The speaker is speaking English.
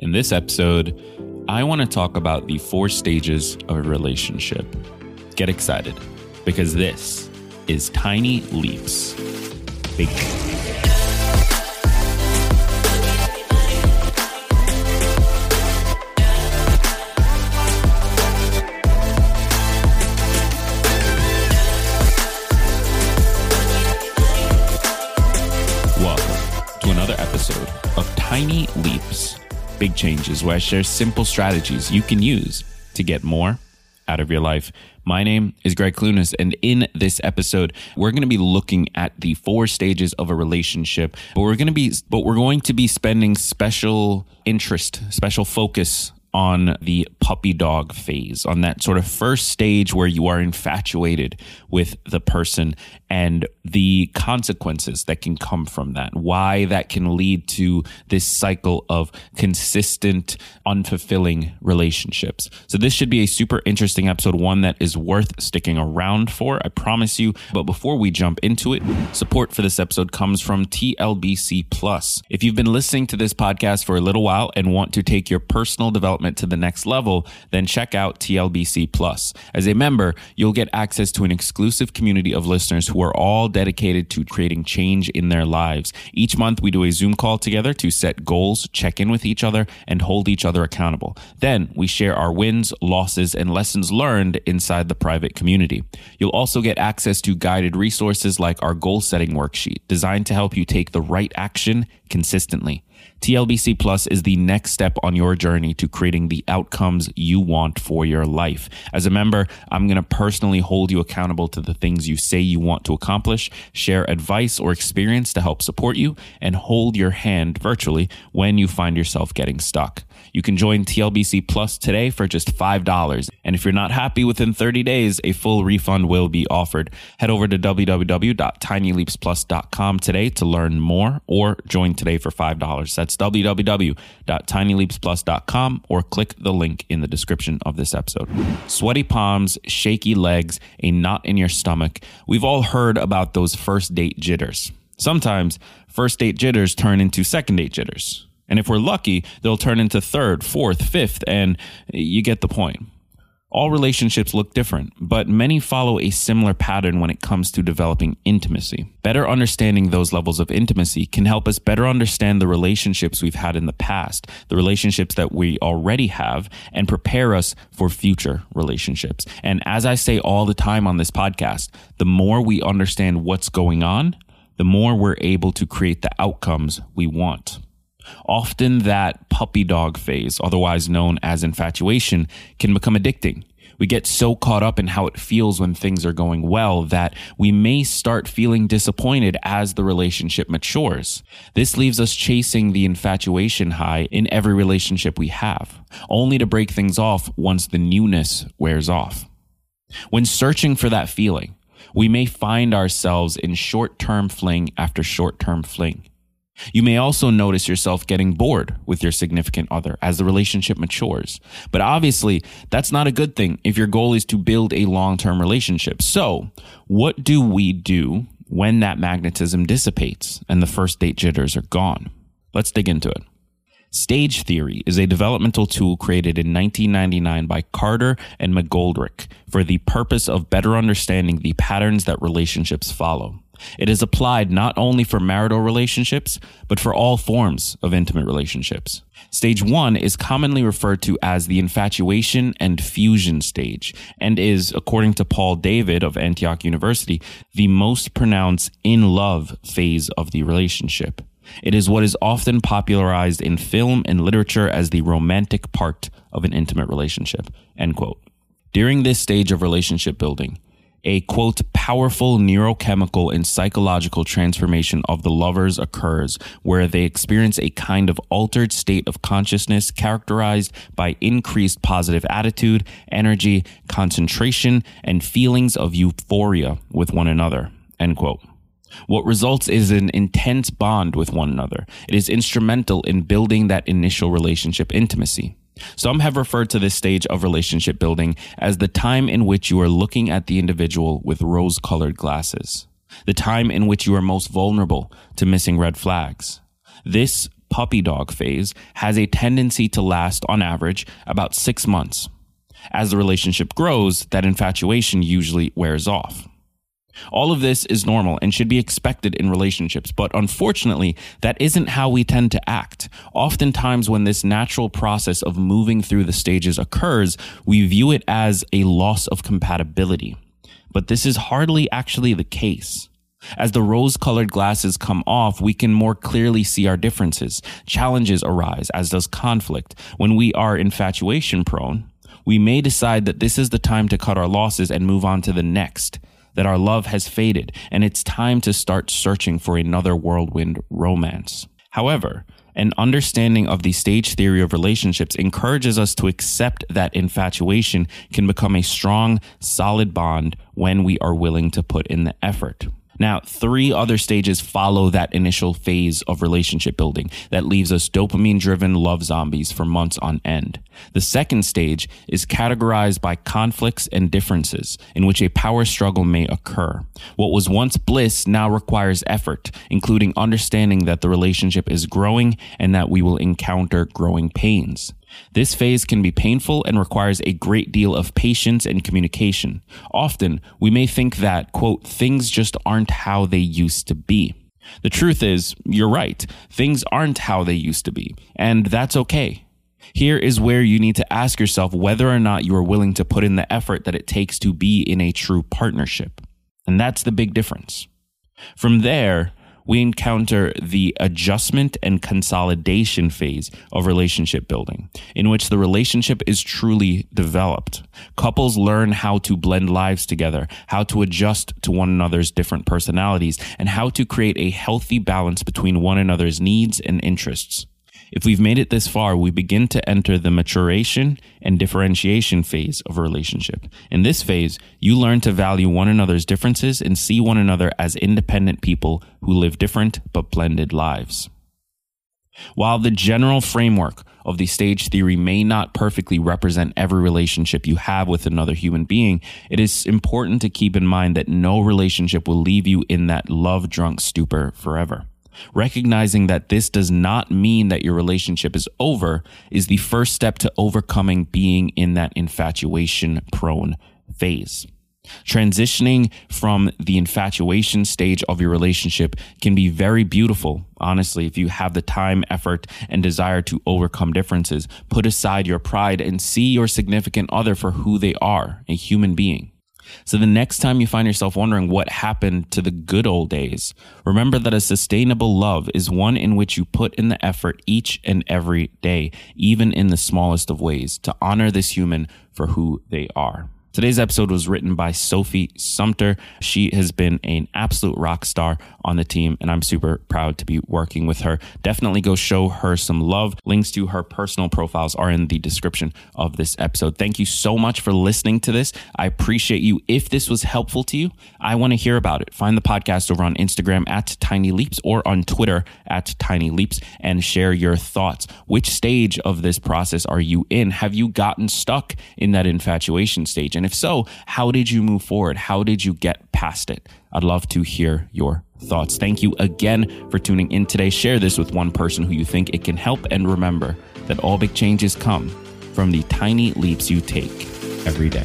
In this episode, I want to talk about the four stages of a relationship. Get excited because this is Tiny Leaps. Big Big Changes, where I share simple strategies you can use to get more out of your life. My name is Gregg Clunis, and in this episode, we're going to be looking at the four stages of a relationship. But we're going to be, but we're going to be spending special interest, special focus on the puppy dog phase, on that sort of first stage where you are infatuated with the person and the consequences that can come from that, why that can lead to this cycle of consistent, unfulfilling relationships. So, this should be a super interesting episode, one that is worth sticking around for, I promise you. But before we jump into it, support for this episode comes from TLBC Plus. If you've been listening to this podcast for a little while and want to take your personal development to the next level, then check out TLBC Plus. As a member, you'll get access to an exclusive community of listeners who are all dedicated to creating change in their lives. Each month, we do a Zoom call together to set goals, check in with each other, and hold each other accountable. Then we share our wins, losses, and lessons learned inside the private community. You'll also get access to guided resources like our goal setting worksheet designed to help you take the right action consistently. TLBC Plus is the next step on your journey to creating the outcomes you want for your life. As a member, I'm going to personally hold you accountable to the things you say you want to accomplish, share advice or experience to help support you, and hold your hand virtually when you find yourself getting stuck. You can join TLBC Plus today for just $5. And if you're not happy within 30 days, a full refund will be offered. Head over to www.tinyleapsplus.com today to learn more or join today for $5. That's www.tinyleapsplus.com or click the link in the description of this episode. Sweaty palms, shaky legs, a knot in your stomach. We've all heard about those first date jitters. Sometimes first date jitters turn into second date jitters. And if we're lucky, they'll turn into third, fourth, fifth, and you get the point. All relationships look different, but many follow a similar pattern when it comes to developing intimacy. Better understanding those levels of intimacy can help us better understand the relationships we've had in the past, the relationships that we already have, and prepare us for future relationships. And as I say all the time on this podcast, the more we understand what's going on, the more we're able to create the outcomes we want. Often that puppy dog phase, otherwise known as infatuation, can become addicting. We get so caught up in how it feels when things are going well that we may start feeling disappointed as the relationship matures. This leaves us chasing the infatuation high in every relationship we have, only to break things off once the newness wears off. When searching for that feeling, we may find ourselves in short term fling after short term fling. You may also notice yourself getting bored with your significant other as the relationship matures. But obviously, that's not a good thing if your goal is to build a long term relationship. So, what do we do when that magnetism dissipates and the first date jitters are gone? Let's dig into it. Stage theory is a developmental tool created in 1999 by Carter and McGoldrick for the purpose of better understanding the patterns that relationships follow. It is applied not only for marital relationships, but for all forms of intimate relationships. Stage one is commonly referred to as the infatuation and fusion stage and is, according to Paul David of Antioch University, the most pronounced in love phase of the relationship. It is what is often popularized in film and literature as the romantic part of an intimate relationship. End quote. During this stage of relationship building, a quote powerful neurochemical and psychological transformation of the lovers occurs where they experience a kind of altered state of consciousness characterized by increased positive attitude, energy, concentration, and feelings of euphoria with one another. End quote. What results is an intense bond with one another. It is instrumental in building that initial relationship intimacy. Some have referred to this stage of relationship building as the time in which you are looking at the individual with rose colored glasses, the time in which you are most vulnerable to missing red flags. This puppy dog phase has a tendency to last on average about six months. As the relationship grows, that infatuation usually wears off. All of this is normal and should be expected in relationships, but unfortunately, that isn't how we tend to act. Oftentimes, when this natural process of moving through the stages occurs, we view it as a loss of compatibility. But this is hardly actually the case. As the rose colored glasses come off, we can more clearly see our differences. Challenges arise, as does conflict. When we are infatuation prone, we may decide that this is the time to cut our losses and move on to the next that our love has faded and it's time to start searching for another whirlwind romance. However, an understanding of the stage theory of relationships encourages us to accept that infatuation can become a strong, solid bond when we are willing to put in the effort. Now, three other stages follow that initial phase of relationship building that leaves us dopamine driven love zombies for months on end. The second stage is categorized by conflicts and differences in which a power struggle may occur. What was once bliss now requires effort, including understanding that the relationship is growing and that we will encounter growing pains. This phase can be painful and requires a great deal of patience and communication. Often, we may think that, quote, things just aren't how they used to be. The truth is, you're right. Things aren't how they used to be, and that's okay. Here is where you need to ask yourself whether or not you are willing to put in the effort that it takes to be in a true partnership. And that's the big difference. From there, we encounter the adjustment and consolidation phase of relationship building, in which the relationship is truly developed. Couples learn how to blend lives together, how to adjust to one another's different personalities, and how to create a healthy balance between one another's needs and interests. If we've made it this far, we begin to enter the maturation and differentiation phase of a relationship. In this phase, you learn to value one another's differences and see one another as independent people who live different but blended lives. While the general framework of the stage theory may not perfectly represent every relationship you have with another human being, it is important to keep in mind that no relationship will leave you in that love drunk stupor forever. Recognizing that this does not mean that your relationship is over is the first step to overcoming being in that infatuation prone phase. Transitioning from the infatuation stage of your relationship can be very beautiful, honestly, if you have the time, effort, and desire to overcome differences. Put aside your pride and see your significant other for who they are, a human being. So the next time you find yourself wondering what happened to the good old days, remember that a sustainable love is one in which you put in the effort each and every day, even in the smallest of ways, to honor this human for who they are. Today's episode was written by Sophie Sumpter. She has been an absolute rock star on the team, and I'm super proud to be working with her. Definitely go show her some love. Links to her personal profiles are in the description of this episode. Thank you so much for listening to this. I appreciate you. If this was helpful to you, I want to hear about it. Find the podcast over on Instagram at Tiny Leaps or on Twitter at Tiny Leaps and share your thoughts. Which stage of this process are you in? Have you gotten stuck in that infatuation stage? And if so, how did you move forward? How did you get past it? I'd love to hear your thoughts. Thank you again for tuning in today. Share this with one person who you think it can help. And remember that all big changes come from the tiny leaps you take every day.